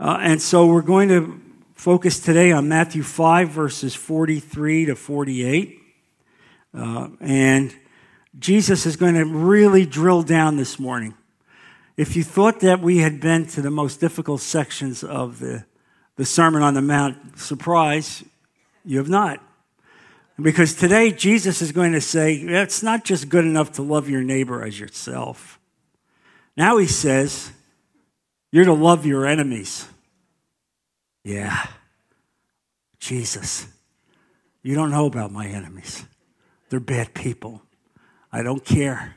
Uh, and so we're going to focus today on Matthew 5, verses 43 to 48. Uh, and Jesus is going to really drill down this morning. If you thought that we had been to the most difficult sections of the, the Sermon on the Mount, surprise, you have not. Because today Jesus is going to say, it's not just good enough to love your neighbor as yourself. Now he says, you're to love your enemies. Yeah. Jesus, you don't know about my enemies. They're bad people. I don't care.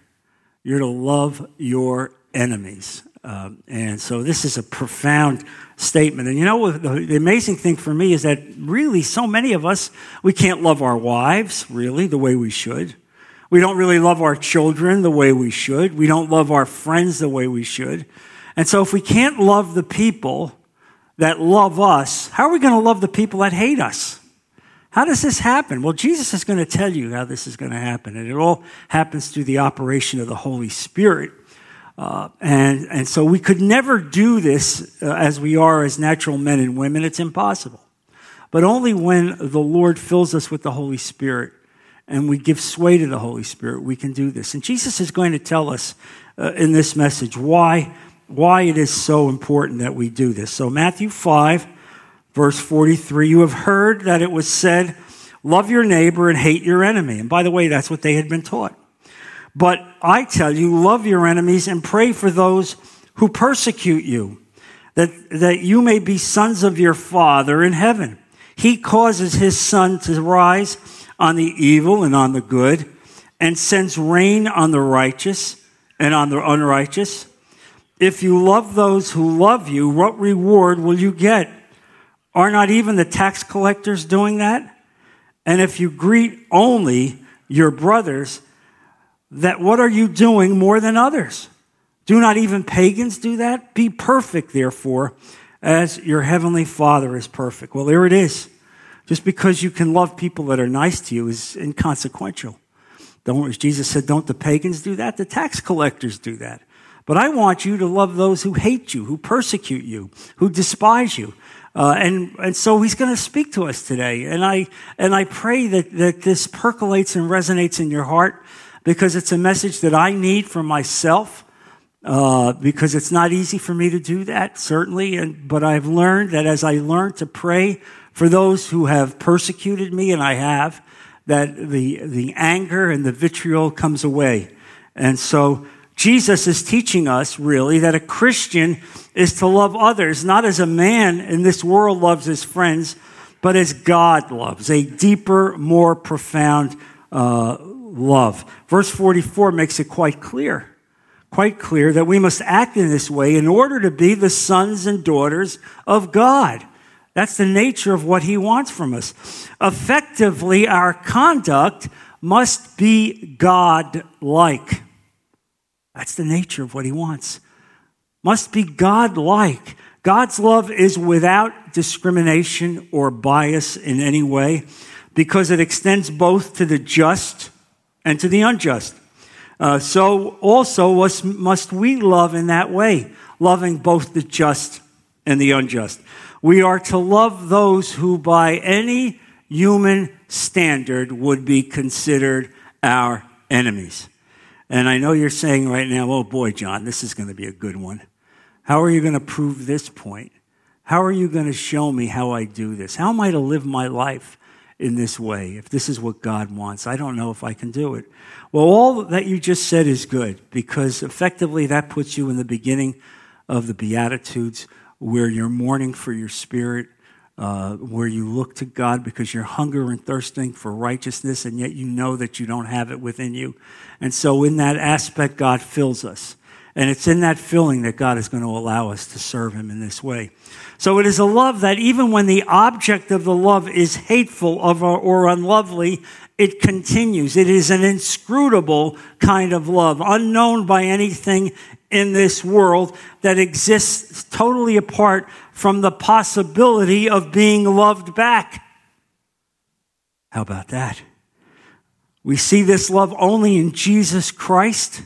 You're to love your enemies. Um, and so this is a profound statement. And you know, the, the amazing thing for me is that really so many of us, we can't love our wives, really, the way we should. We don't really love our children the way we should. We don't love our friends the way we should. And so if we can't love the people that love us, how are we going to love the people that hate us? How does this happen? Well, Jesus is going to tell you how this is going to happen. And it all happens through the operation of the Holy Spirit. Uh, and, and so we could never do this uh, as we are as natural men and women. It's impossible. But only when the Lord fills us with the Holy Spirit and we give sway to the Holy Spirit, we can do this. And Jesus is going to tell us uh, in this message why, why it is so important that we do this. So, Matthew 5, Verse 43 You have heard that it was said, Love your neighbor and hate your enemy. And by the way, that's what they had been taught. But I tell you, love your enemies and pray for those who persecute you, that, that you may be sons of your Father in heaven. He causes his sun to rise on the evil and on the good, and sends rain on the righteous and on the unrighteous. If you love those who love you, what reward will you get? Are not even the tax collectors doing that? And if you greet only your brothers, that what are you doing more than others? Do not even pagans do that? Be perfect, therefore, as your heavenly Father is perfect. Well, there it is. Just because you can love people that are nice to you is inconsequential. Don't, Jesus said, don't the pagans do that? The tax collectors do that. But I want you to love those who hate you, who persecute you, who despise you. Uh, and, and so he's going to speak to us today. And I, and I pray that, that this percolates and resonates in your heart because it's a message that I need for myself. Uh, because it's not easy for me to do that, certainly. And, but I've learned that as I learn to pray for those who have persecuted me, and I have, that the, the anger and the vitriol comes away. And so Jesus is teaching us really that a Christian is to love others, not as a man in this world loves his friends, but as God loves, a deeper, more profound uh, love. Verse 44 makes it quite clear, quite clear that we must act in this way in order to be the sons and daughters of God. That's the nature of what he wants from us. Effectively, our conduct must be God like. That's the nature of what he wants. Must be God like. God's love is without discrimination or bias in any way because it extends both to the just and to the unjust. Uh, so also must, must we love in that way, loving both the just and the unjust. We are to love those who, by any human standard, would be considered our enemies. And I know you're saying right now, oh boy, John, this is going to be a good one. How are you going to prove this point? How are you going to show me how I do this? How am I to live my life in this way if this is what God wants? I don't know if I can do it. Well, all that you just said is good because effectively that puts you in the beginning of the Beatitudes where you're mourning for your spirit uh, where you look to God because you're hunger and thirsting for righteousness, and yet you know that you don't have it within you. And so, in that aspect, God fills us. And it's in that filling that God is going to allow us to serve Him in this way. So, it is a love that even when the object of the love is hateful or unlovely, it continues. It is an inscrutable kind of love, unknown by anything in this world that exists totally apart from the possibility of being loved back. How about that? We see this love only in Jesus Christ,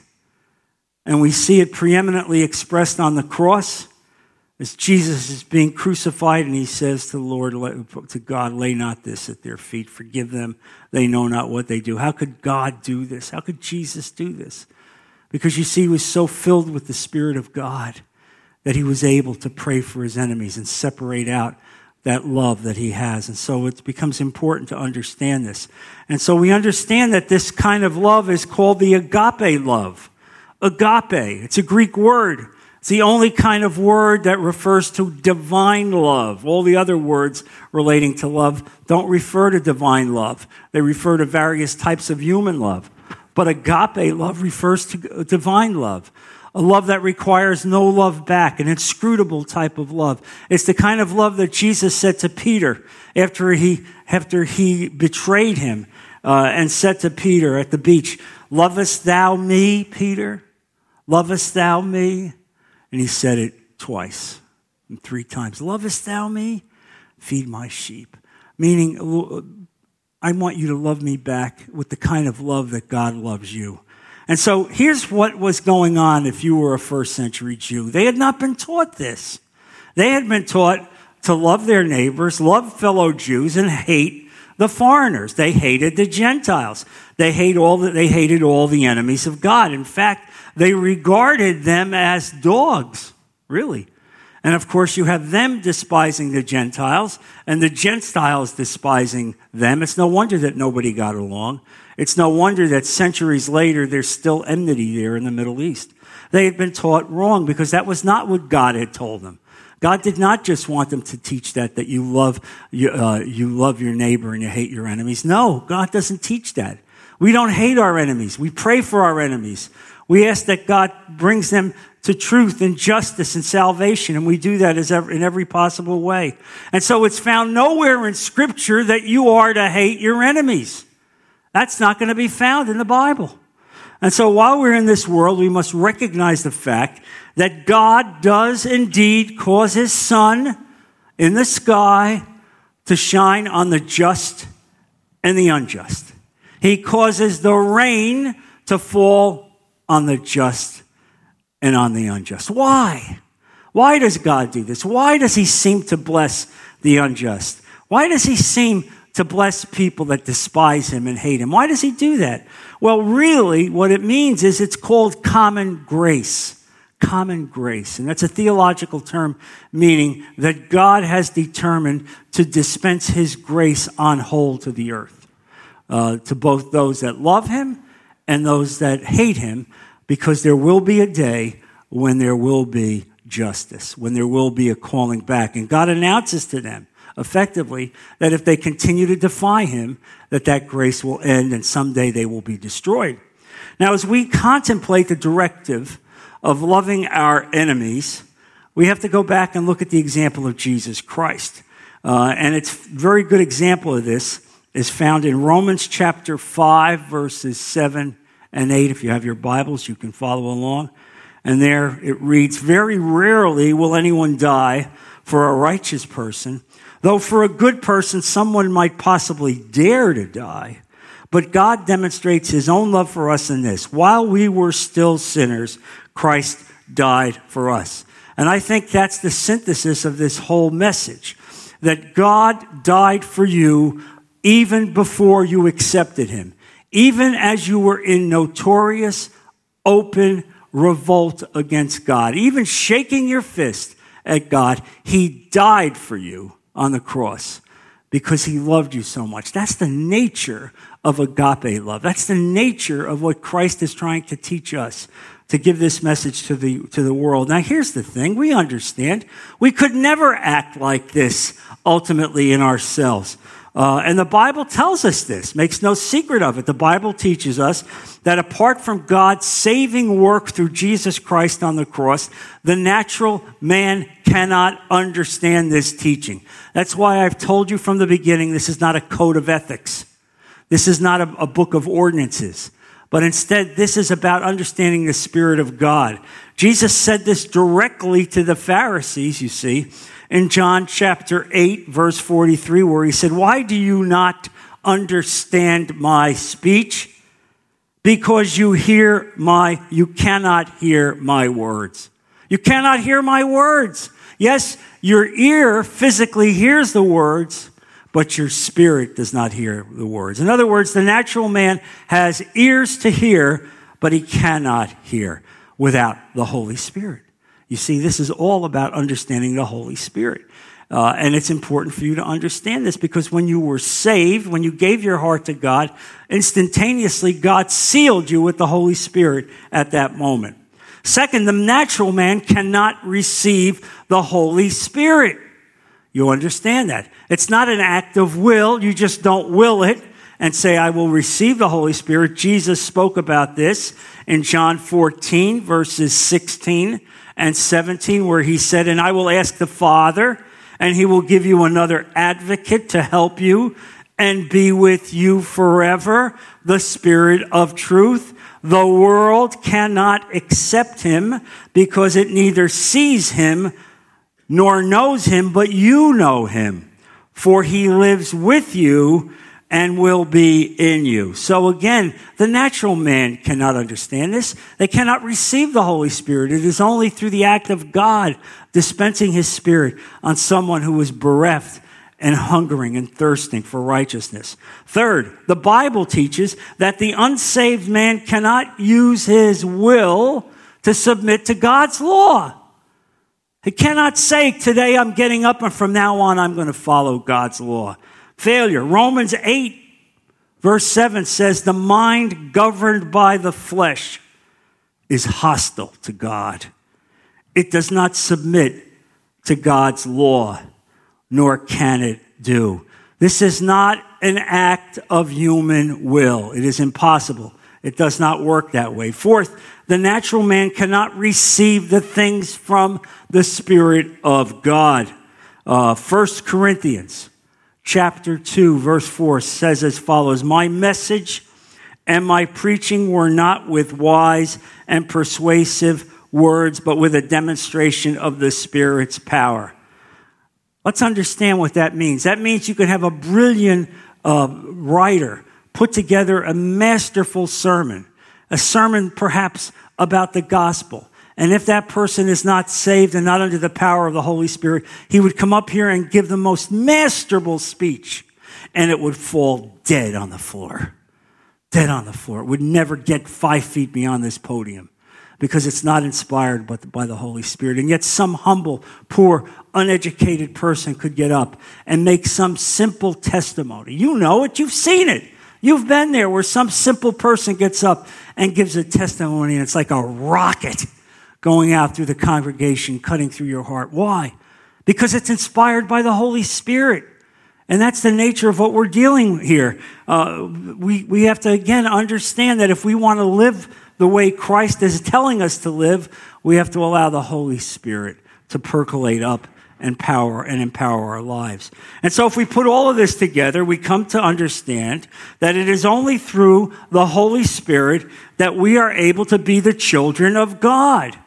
and we see it preeminently expressed on the cross. as Jesus is being crucified and he says to the Lord, to God, lay not this at their feet, forgive them, they know not what they do. How could God do this? How could Jesus do this? Because you see, he was so filled with the Spirit of God that he was able to pray for his enemies and separate out that love that he has. And so it becomes important to understand this. And so we understand that this kind of love is called the agape love. Agape, it's a Greek word. It's the only kind of word that refers to divine love. All the other words relating to love don't refer to divine love. They refer to various types of human love. But agape love refers to divine love. A love that requires no love back, an inscrutable type of love. It's the kind of love that Jesus said to Peter after he, after he betrayed him uh, and said to Peter at the beach, Lovest thou me, Peter? Lovest thou me? And he said it twice and three times. Lovest thou me? Feed my sheep. Meaning, I want you to love me back with the kind of love that God loves you. And so here's what was going on if you were a first century Jew. They had not been taught this. They had been taught to love their neighbors, love fellow Jews, and hate the foreigners. They hated the Gentiles. They hate all the, they hated all the enemies of God. In fact, they regarded them as dogs, really. And of course, you have them despising the Gentiles and the Gentiles despising them. It's no wonder that nobody got along. It's no wonder that centuries later there's still enmity there in the Middle East. They had been taught wrong because that was not what God had told them. God did not just want them to teach that, that you love, you, uh, you love your neighbor and you hate your enemies. No, God doesn't teach that. We don't hate our enemies. We pray for our enemies. We ask that God brings them to truth and justice and salvation, and we do that in every possible way. And so it's found nowhere in Scripture that you are to hate your enemies. That's not going to be found in the Bible. And so while we're in this world, we must recognize the fact that God does indeed cause his sun in the sky to shine on the just and the unjust. He causes the rain to fall on the just and on the unjust. Why? Why does God do this? Why does He seem to bless the unjust? Why does He seem to bless people that despise Him and hate Him? Why does He do that? Well, really, what it means is it's called common grace. Common grace. And that's a theological term meaning that God has determined to dispense His grace on whole to the earth, uh, to both those that love Him and those that hate him, because there will be a day when there will be justice, when there will be a calling back. And God announces to them effectively that if they continue to defy him, that that grace will end and someday they will be destroyed. Now, as we contemplate the directive of loving our enemies, we have to go back and look at the example of Jesus Christ. Uh, and it's a very good example of this is found in Romans chapter 5, verses 7 and 8. If you have your Bibles, you can follow along. And there it reads, Very rarely will anyone die for a righteous person, though for a good person, someone might possibly dare to die. But God demonstrates his own love for us in this. While we were still sinners, Christ died for us. And I think that's the synthesis of this whole message that God died for you even before you accepted him even as you were in notorious, open revolt against God, even shaking your fist at God, He died for you on the cross because He loved you so much. That's the nature of agape love. That's the nature of what Christ is trying to teach us to give this message to the, to the world. Now, here's the thing we understand we could never act like this ultimately in ourselves. Uh, and the Bible tells us this, makes no secret of it. The Bible teaches us that apart from God's saving work through Jesus Christ on the cross, the natural man cannot understand this teaching. That's why I've told you from the beginning this is not a code of ethics. This is not a, a book of ordinances. But instead, this is about understanding the Spirit of God. Jesus said this directly to the Pharisees, you see in John chapter 8, verse 43, where he said, Why do you not understand my speech? Because you hear my, you cannot hear my words. You cannot hear my words. Yes, your ear physically hears the words, but your spirit does not hear the words. In other words, the natural man has ears to hear, but he cannot hear without the Holy Spirit. You see, this is all about understanding the Holy Spirit. Uh, and it's important for you to understand this because when you were saved, when you gave your heart to God, instantaneously God sealed you with the Holy Spirit at that moment. Second, the natural man cannot receive the Holy Spirit. You understand that. It's not an act of will. You just don't will it and say, I will receive the Holy Spirit. Jesus spoke about this in John 14, verses 16 and 17, where he said, And I will ask the Father, and he will give you another advocate to help you and be with you forever, the Spirit of truth. The world cannot accept him because it neither sees him nor knows him, but you know him, for he lives with you and will be in you. So again, the natural man cannot understand this. They cannot receive the Holy Spirit. It is only through the act of God dispensing his spirit on someone who is bereft and hungering and thirsting for righteousness. Third, the Bible teaches that the unsaved man cannot use his will to submit to God's law. He cannot say, today I'm getting up and from now on I'm going to follow God's law failure. Romans 8, verse 7 says, The mind governed by the flesh is hostile to God. It does not submit to God's law, nor can it do. This is not an act of human will. It is impossible. It does not work that way. Fourth, the natural man cannot receive the things from the Spirit of God. Uh, 1 Corinthians chapter 2, verse 4 says as follows My message and my preaching were not with wise and persuasive words, but with a demonstration of the Spirit's power. Let's understand what that means. That means you can have a brilliant uh, writer put together a masterful sermon, a sermon perhaps about the gospel. And if that person is not saved and not under the power of the Holy Spirit, he would come up here and give the most masterful speech, and it would fall dead on the floor. Dead on the floor. It would never get five feet beyond this podium because it's not inspired by the Holy Spirit. And yet, some humble, poor, uneducated person could get up and make some simple testimony. You know it, you've seen it. You've been there where some simple person gets up and gives a testimony, and it's like a rocket going out through the congregation, cutting through your heart. Why? Because it's inspired by the Holy Spirit. And that's the nature of what we're dealing here. Uh, we, we have to, again, understand that if we want to live the way Christ is telling us to live, we have to allow the Holy Spirit to percolate up and power and empower our lives. And so if we put all of this together, we come to understand that it is only through the Holy Spirit that we are able to be the children of God.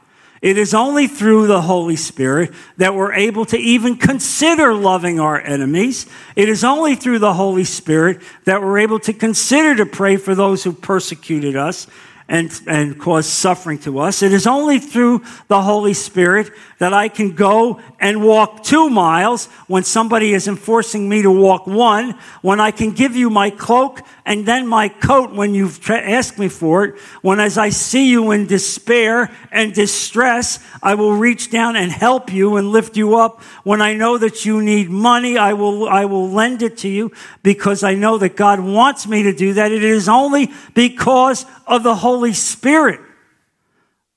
It is only through the Holy Spirit that we're able to even consider loving our enemies. It is only through the Holy Spirit that we're able to consider to pray for those who persecuted us and, and cause suffering to us. It is only through the Holy Spirit that I can go and walk two miles when somebody is enforcing me to walk one, when I can give you my cloak and then my coat when you've tra- asked me for it, when as I see you in despair and distress, I will reach down and help you and lift you up. When I know that you need money, I will, I will lend it to you because I know that God wants me to do that. It is only because of the Holy Spirit.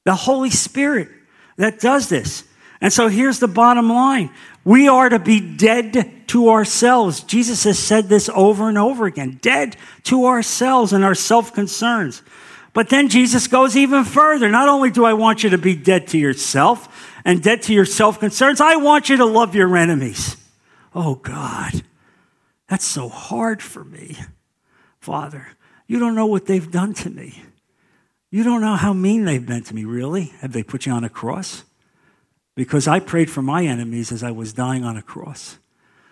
The Holy Spirit that does this. And so here's the bottom line. We are to be dead to ourselves. Jesus has said this over and over again. Dead to ourselves and our self-concerns. But then Jesus goes even further. Not only do I want you to be dead to yourself and dead to your self-concerns, I want you to love your enemies. Oh God, that's so hard for me. Father, you don't know what they've done to me. You don't know how mean they've been to me, really. Have they put you on a cross? because I prayed for my enemies as I was dying on a cross.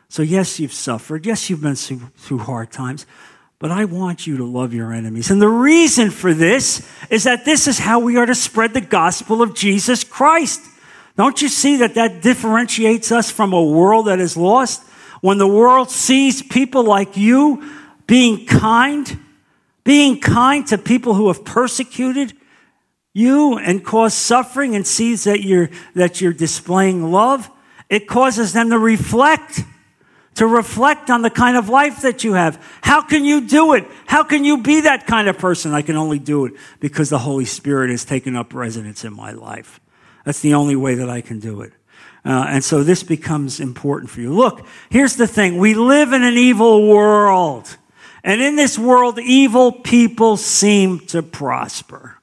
So, yes, you've suffered. Yes, you've been through hard times. But I want you to love your enemies. And the reason for this is that this is how we are to spread the gospel of Jesus Christ. Don't you see that that differentiates us from a world that is lost? When the world sees people like you being kind, being kind to people who have persecuted you and caused suffering and sees that you're, that you're displaying love, it causes them to reflect, to reflect on the kind of life that you have. How can you do it? How can you be that kind of person? I can only do it because the Holy Spirit has taken up residence in my life. That's the only way that I can do it. Uh, and so this becomes important for you. Look, here's the thing. We live in an evil world. And in this world, evil people seem to prosper.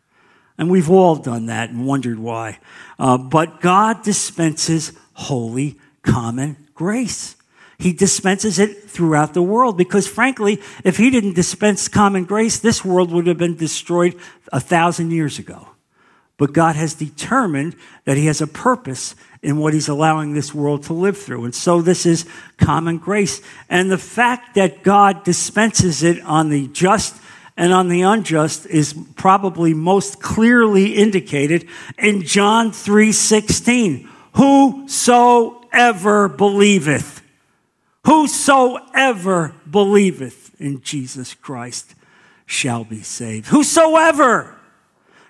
And we've all done that and wondered why. Uh, but God dispenses holy common grace. He dispenses it throughout the world because, frankly, if He didn't dispense common grace, this world would have been destroyed a thousand years ago. But God has determined that He has a purpose in what He's allowing this world to live through. And so this is common grace. And the fact that God dispenses it on the just and on the unjust is probably most clearly indicated in John 3:16. Whosoever believeth, whosoever believeth in Jesus Christ shall be saved. Whosoever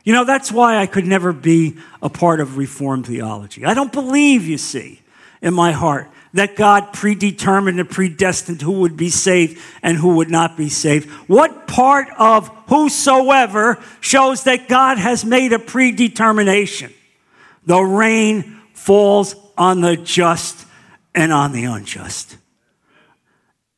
you know, that's why I could never be a part of Reformed theology. I don't believe, you see, in my heart that God predetermined and predestined who would be saved and who would not be saved. What part of whosoever shows that God has made a predetermination? The rain falls on the just and on the unjust.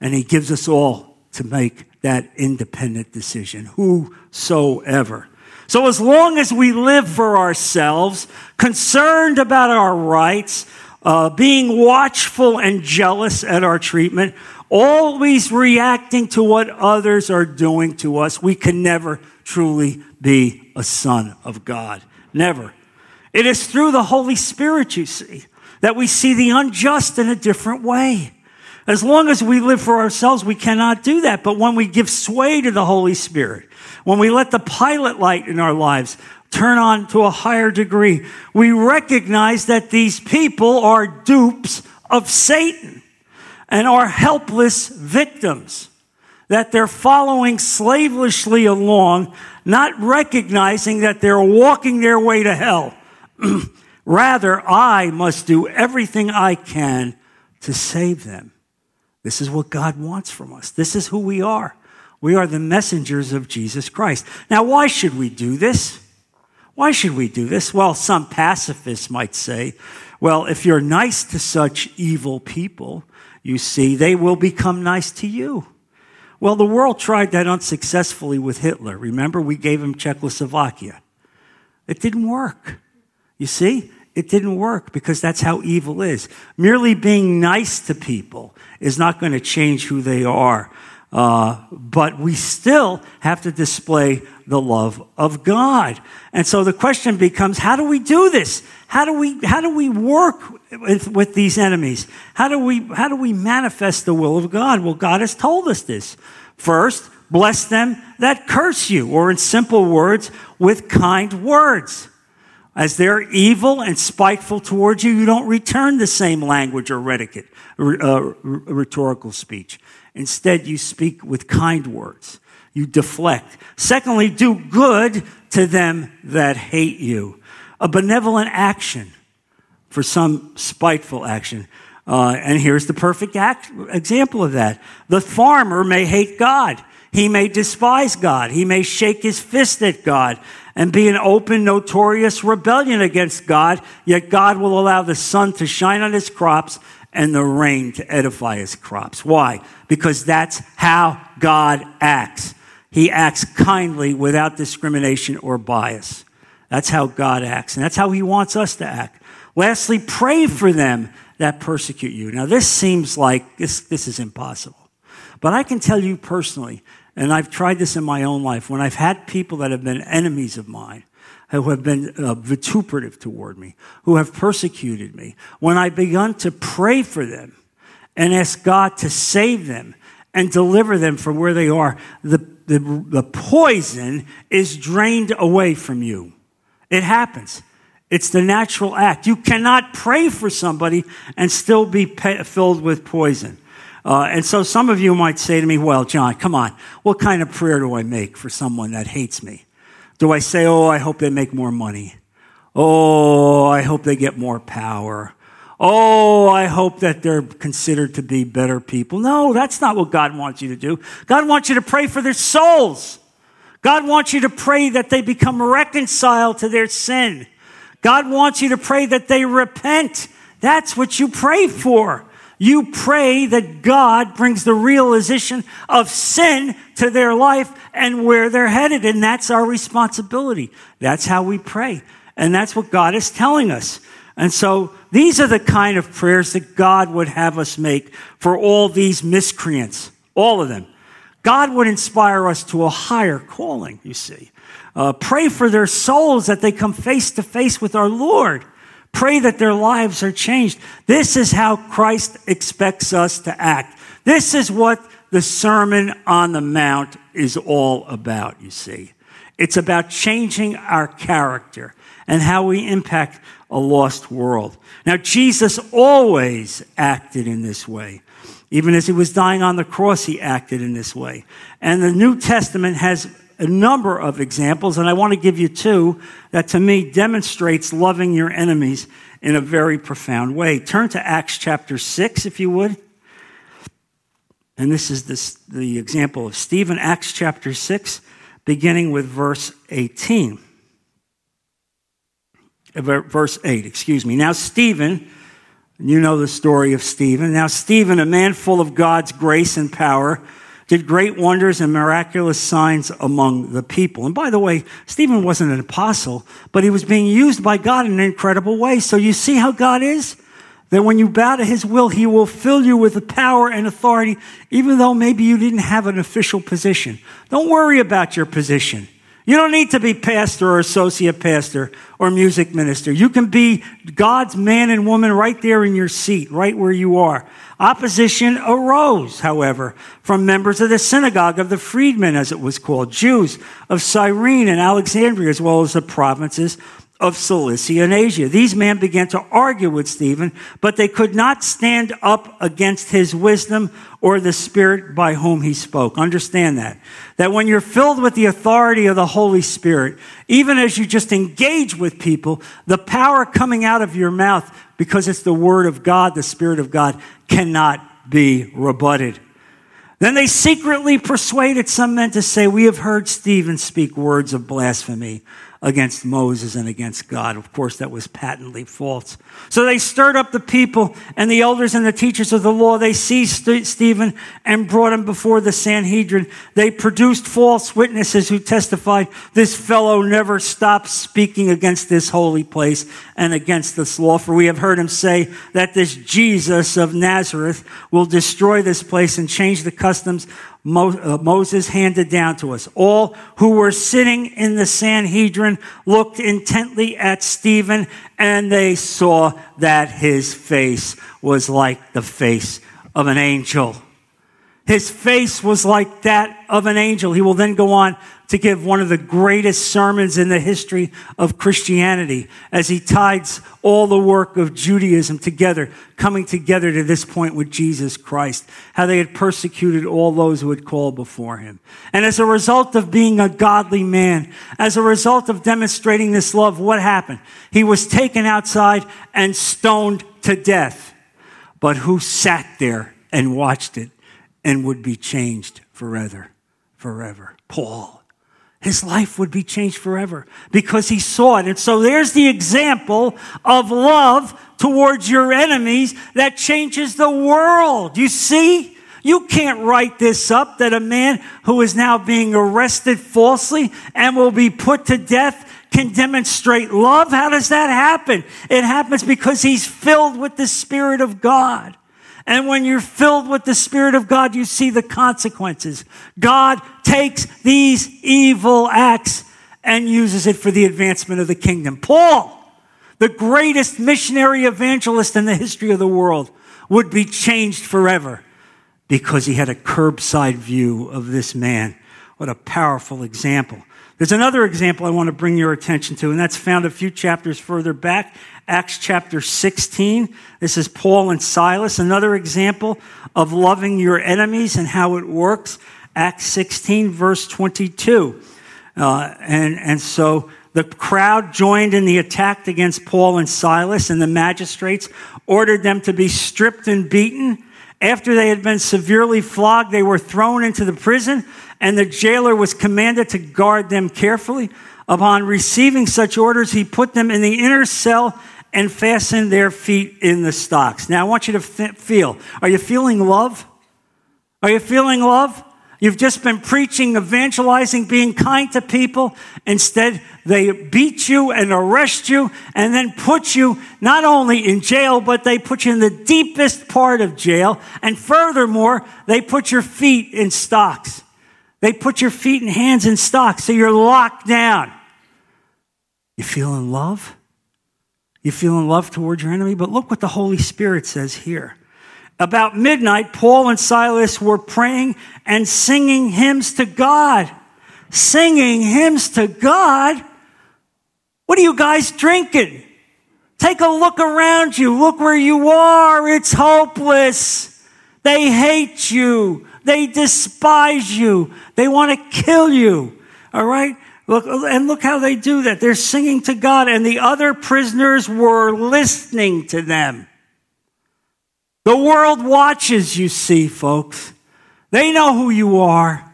And he gives us all to make that independent decision. Whosoever. So as long as we live for ourselves, concerned about our rights, uh, being watchful and jealous at our treatment, always reacting to what others are doing to us, we can never truly be a son of God. Never. It is through the Holy Spirit, you see, that we see the unjust in a different way. As long as we live for ourselves, we cannot do that. But when we give sway to the Holy Spirit, when we let the pilot light in our lives turn on to a higher degree, we recognize that these people are dupes of Satan and are helpless victims. That they're following slavishly along, not recognizing that they're walking their way to hell. Rather, I must do everything I can to save them. This is what God wants from us. This is who we are. We are the messengers of Jesus Christ. Now, why should we do this? Why should we do this? Well, some pacifists might say, well, if you're nice to such evil people, you see, they will become nice to you. Well, the world tried that unsuccessfully with Hitler. Remember, we gave him Czechoslovakia. It didn't work. You see, it didn't work because that's how evil is. Merely being nice to people is not going to change who they are. Uh, but we still have to display the love of God. And so the question becomes, how do we do this? How do we, how do we work with, with these enemies? How do we, how do we manifest the will of God? Well, God has told us this. First, bless them that curse you, or in simple words, with kind words. As they're evil and spiteful towards you, you don't return the same language or uh, rhetorical speech. Instead, you speak with kind words. You deflect. Secondly, do good to them that hate you. A benevolent action for some spiteful action. Uh, and here's the perfect act, example of that. The farmer may hate God. He may despise God. He may shake his fist at God and be an open, notorious rebellion against God, yet God will allow the sun to shine on his crops and the rain to edify his crops. Why? Because that's how God acts. He acts kindly without discrimination or bias. That's how God acts, and that's how he wants us to act. Lastly, pray for them that persecute you. Now, this seems like this, this is impossible. But I can tell you personally, and I've tried this in my own life, when I've had people that have been enemies of mine, who have been uh, vituperative toward me, who have persecuted me, when I begun to pray for them and ask God to save them and deliver them from where they are, the, the, the poison is drained away from you. It happens. It's the natural act. You cannot pray for somebody and still be filled with poison. Uh, and so some of you might say to me, well, John, come on. What kind of prayer do I make for someone that hates me? Do I say, oh, I hope they make more money? Oh, I hope they get more power. Oh, I hope that they're considered to be better people. No, that's not what God wants you to do. God wants you to pray for their souls. God wants you to pray that they become reconciled to their sin. God wants you to pray that they repent. That's what you pray for. You pray that God brings the realization of sin to their life and where they're headed. And that's our responsibility. That's how we pray. And that's what God is telling us. And so these are the kind of prayers that God would have us make for all these miscreants, all of them. God would inspire us to a higher calling, you see. Uh, pray for their souls that they come face to face with our Lord. Pray that their lives are changed. This is how Christ expects us to act. This is what the Sermon on the Mount is all about, you see. It's about changing our character and how we impact a lost world. Now, Jesus always acted in this way. Even as he was dying on the cross, he acted in this way. And the New Testament has a number of examples, and I want to give you two that to me demonstrates loving your enemies in a very profound way. Turn to Acts chapter 6, if you would. And this is this, the example of Stephen, Acts chapter 6, beginning with verse 18 uh, verse 8, excuse me. Now, Stephen, you know the story of Stephen. Now, Stephen, a man full of God's grace and power, did great wonders and miraculous signs among the people. And by the way, Stephen wasn't an apostle, but he was being used by God in an incredible way. So you see how God is? That when you bow to his will, he will fill you with the power and authority, even though maybe you didn't have an official position. Don't worry about your position. You don't need to be pastor or associate pastor or music minister. You can be God's man and woman right there in your seat, right where you are. Opposition arose, however, from members of the synagogue of the freedmen, as it was called, Jews of Cyrene and Alexandria, as well as the provinces of Cilicia and Asia. These men began to argue with Stephen, but they could not stand up against his wisdom or the spirit by whom he spoke. Understand that. That when you're filled with the authority of the Holy Spirit, even as you just engage with people, the power coming out of your mouth, because it's the word of God, the spirit of God, cannot be rebutted. Then they secretly persuaded some men to say, We have heard Stephen speak words of blasphemy against Moses and against God. Of course, that was patently false. So they stirred up the people and the elders and the teachers of the law. They seized Stephen and brought him before the Sanhedrin. They produced false witnesses who testified, this fellow never stopped speaking against this holy place and against this law. For we have heard him say that this Jesus of Nazareth will destroy this place and change the customs Uh, Moses handed down to us. All who were sitting in the Sanhedrin looked intently at Stephen and they saw that his face was like the face of an angel. His face was like that of an angel. He will then go on to give one of the greatest sermons in the history of Christianity as he ties all the work of Judaism together, coming together to this point with Jesus Christ, how they had persecuted all those who had called before him. And as a result of being a godly man, as a result of demonstrating this love, what happened? He was taken outside and stoned to death. But who sat there and watched it and would be changed forever? Forever. Paul his life would be changed forever because he saw it. And so there's the example of love towards your enemies that changes the world. You see? You can't write this up that a man who is now being arrested falsely and will be put to death can demonstrate love. How does that happen? It happens because he's filled with the Spirit of God. And when you're filled with the Spirit of God, you see the consequences. God takes these evil acts and uses it for the advancement of the kingdom. Paul, the greatest missionary evangelist in the history of the world, would be changed forever because he had a curbside view of this man. What a powerful example. There's another example I want to bring your attention to, and that's found a few chapters further back. Acts chapter 16. This is Paul and Silas. Another example of loving your enemies and how it works. Acts 16, verse 22. Uh, and, and so the crowd joined in the attack against Paul and Silas, and the magistrates ordered them to be stripped and beaten. After they had been severely flogged, they were thrown into the prison, and the jailer was commanded to guard them carefully. Upon receiving such orders, he put them in the inner cell and fastened their feet in the stocks. Now, I want you to feel are you feeling love? Are you feeling love? You've just been preaching, evangelizing, being kind to people. Instead, they beat you and arrest you and then put you not only in jail, but they put you in the deepest part of jail. And furthermore, they put your feet in stocks. They put your feet and hands in stocks, so you're locked down. You feel in love? You feel in love towards your enemy? But look what the Holy Spirit says here. About midnight, Paul and Silas were praying and singing hymns to God. Singing hymns to God? What are you guys drinking? Take a look around you. Look where you are. It's hopeless. They hate you. They despise you. They want to kill you. All right? Look, and look how they do that. They're singing to God, and the other prisoners were listening to them. The world watches, you see, folks. They know who you are.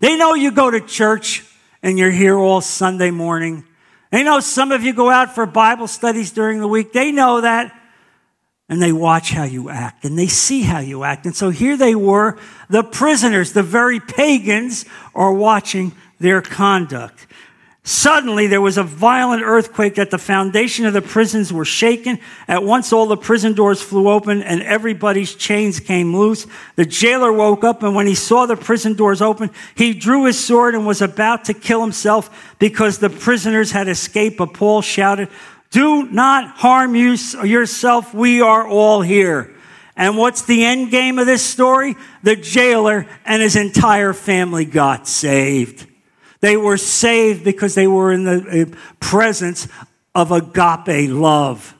They know you go to church and you're here all Sunday morning. They know some of you go out for Bible studies during the week. They know that. And they watch how you act and they see how you act. And so here they were, the prisoners, the very pagans are watching their conduct. Suddenly, there was a violent earthquake that the foundation of the prisons were shaken. At once, all the prison doors flew open and everybody's chains came loose. The jailer woke up, and when he saw the prison doors open, he drew his sword and was about to kill himself because the prisoners had escaped. But Paul shouted, Do not harm you, yourself. We are all here. And what's the end game of this story? The jailer and his entire family got saved. They were saved because they were in the uh, presence of agape love.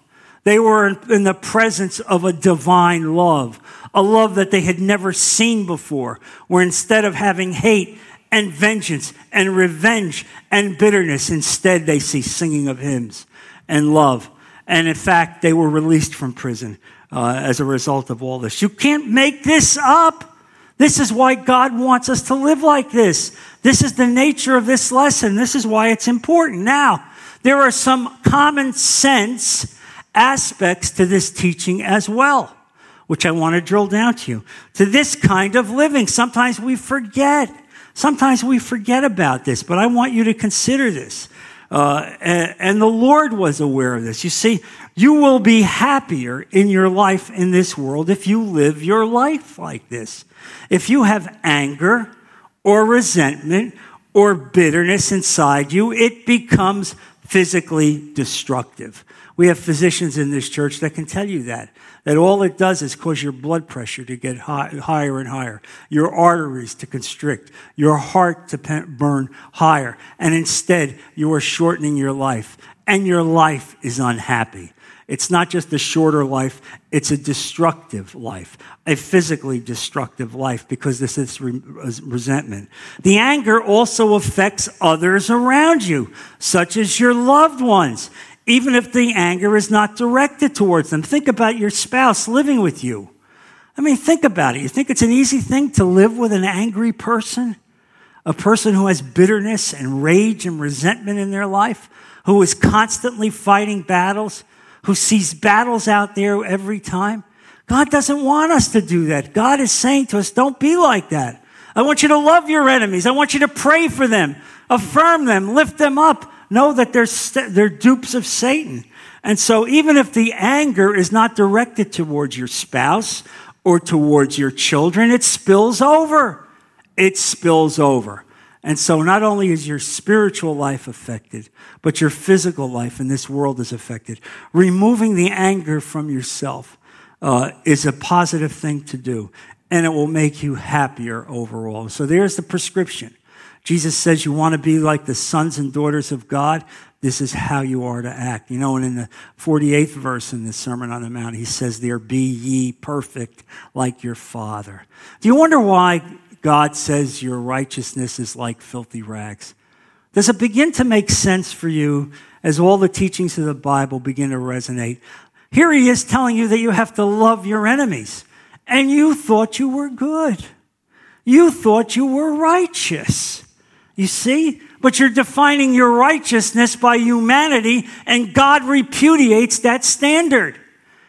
They were in the presence of a divine love, a love that they had never seen before, where instead of having hate and vengeance and revenge and bitterness, instead they see singing of hymns and love. And in fact, they were released from prison uh, as a result of all this. You can't make this up. This is why God wants us to live like this. This is the nature of this lesson. This is why it's important. Now, there are some common sense aspects to this teaching as well, which I want to drill down to you. To this kind of living, sometimes we forget. Sometimes we forget about this, but I want you to consider this. Uh, and, and the Lord was aware of this. You see, you will be happier in your life in this world if you live your life like this. If you have anger or resentment or bitterness inside you, it becomes physically destructive. We have physicians in this church that can tell you that. That all it does is cause your blood pressure to get high, higher and higher, your arteries to constrict, your heart to burn higher, and instead you are shortening your life, and your life is unhappy. It's not just a shorter life, it's a destructive life, a physically destructive life because this is resentment. The anger also affects others around you, such as your loved ones, even if the anger is not directed towards them. Think about your spouse living with you. I mean, think about it. You think it's an easy thing to live with an angry person? A person who has bitterness and rage and resentment in their life, who is constantly fighting battles? Who sees battles out there every time. God doesn't want us to do that. God is saying to us, don't be like that. I want you to love your enemies. I want you to pray for them, affirm them, lift them up. Know that they're, st- they're dupes of Satan. And so even if the anger is not directed towards your spouse or towards your children, it spills over. It spills over. And so not only is your spiritual life affected, but your physical life in this world is affected. Removing the anger from yourself uh, is a positive thing to do, and it will make you happier overall. So there's the prescription. Jesus says you want to be like the sons and daughters of God. This is how you are to act. You know, and in the 48th verse in the Sermon on the Mount, he says, There be ye perfect like your Father. Do you wonder why God says your righteousness is like filthy rags? Does it begin to make sense for you as all the teachings of the Bible begin to resonate? Here he is telling you that you have to love your enemies, and you thought you were good. You thought you were righteous. You see? But you're defining your righteousness by humanity, and God repudiates that standard.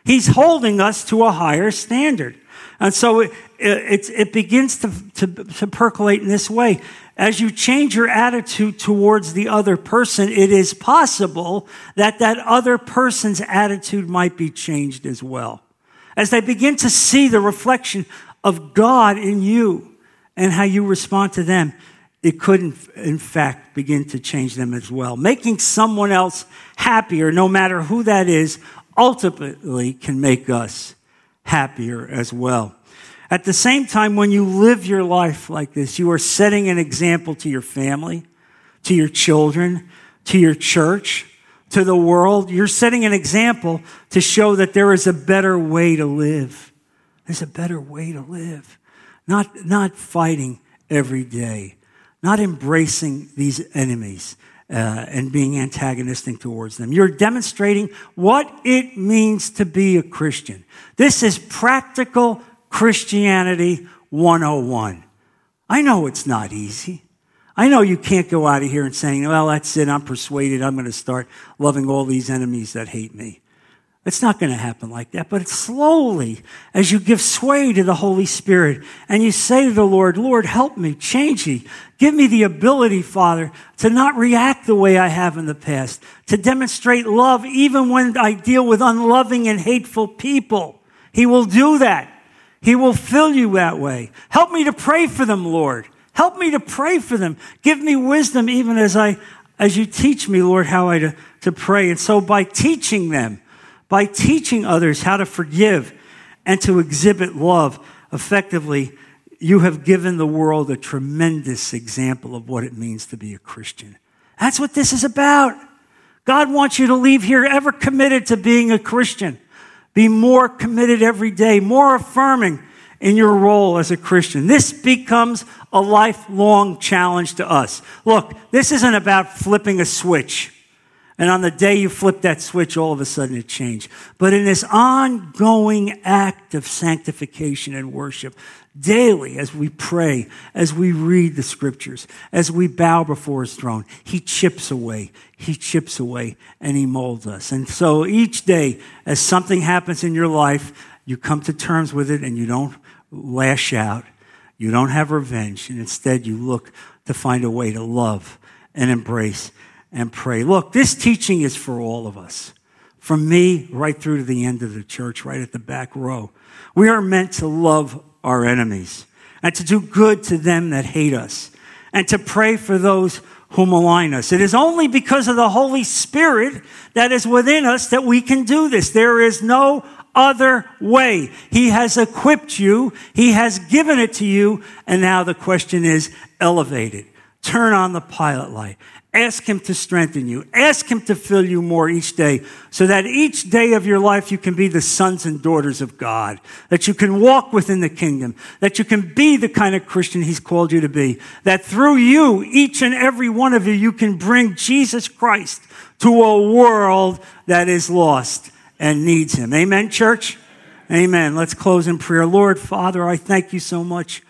He's holding us to a higher standard. And so it, it, it begins to, to, to percolate in this way. As you change your attitude towards the other person, it is possible that that other person's attitude might be changed as well. As they begin to see the reflection of God in you and how you respond to them, it could, in fact, begin to change them as well. Making someone else happier, no matter who that is, ultimately can make us happier as well. At the same time, when you live your life like this, you are setting an example to your family, to your children, to your church, to the world. You're setting an example to show that there is a better way to live. There's a better way to live. Not, not fighting every day not embracing these enemies uh, and being antagonistic towards them. You're demonstrating what it means to be a Christian. This is practical Christianity 101. I know it's not easy. I know you can't go out of here and saying, well, that's it. I'm persuaded. I'm going to start loving all these enemies that hate me. It's not going to happen like that, but it's slowly as you give sway to the Holy Spirit and you say to the Lord, Lord, help me, change me. Give me the ability, Father, to not react the way I have in the past, to demonstrate love even when I deal with unloving and hateful people. He will do that. He will fill you that way. Help me to pray for them, Lord. Help me to pray for them. Give me wisdom even as I, as you teach me, Lord, how I to, to pray. And so by teaching them, by teaching others how to forgive and to exhibit love effectively, you have given the world a tremendous example of what it means to be a Christian. That's what this is about. God wants you to leave here ever committed to being a Christian. Be more committed every day, more affirming in your role as a Christian. This becomes a lifelong challenge to us. Look, this isn't about flipping a switch. And on the day you flip that switch, all of a sudden it changed. But in this ongoing act of sanctification and worship, daily as we pray, as we read the scriptures, as we bow before his throne, he chips away, he chips away, and he molds us. And so each day, as something happens in your life, you come to terms with it and you don't lash out, you don't have revenge, and instead you look to find a way to love and embrace and pray. Look, this teaching is for all of us. From me right through to the end of the church, right at the back row. We are meant to love our enemies and to do good to them that hate us and to pray for those who malign us. It is only because of the Holy Spirit that is within us that we can do this. There is no other way. He has equipped you. He has given it to you. And now the question is elevate it. Turn on the pilot light Ask Him to strengthen you. Ask Him to fill you more each day so that each day of your life you can be the sons and daughters of God, that you can walk within the kingdom, that you can be the kind of Christian He's called you to be, that through you, each and every one of you, you can bring Jesus Christ to a world that is lost and needs Him. Amen, church? Amen. Let's close in prayer. Lord, Father, I thank you so much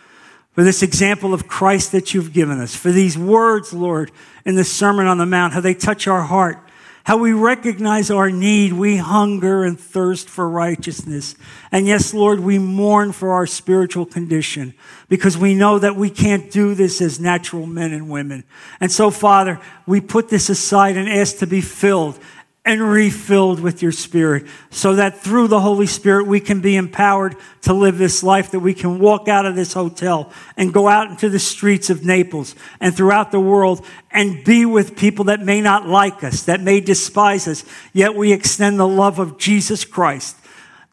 for this example of Christ that you've given us, for these words, Lord, in the Sermon on the Mount, how they touch our heart, how we recognize our need. We hunger and thirst for righteousness. And yes, Lord, we mourn for our spiritual condition because we know that we can't do this as natural men and women. And so, Father, we put this aside and ask to be filled and refilled with your Spirit so that through the Holy Spirit we can be empowered to live this life, that we can walk out of this hotel and go out into the streets of Naples and throughout the world and be with people that may not like us, that may despise us, yet we extend the love of Jesus Christ,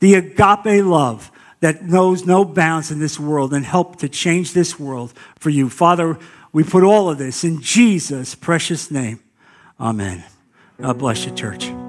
the agape love that knows no bounds in this world and help to change this world for you. Father, We put all of this in Jesus' precious name. Amen. God bless you, church.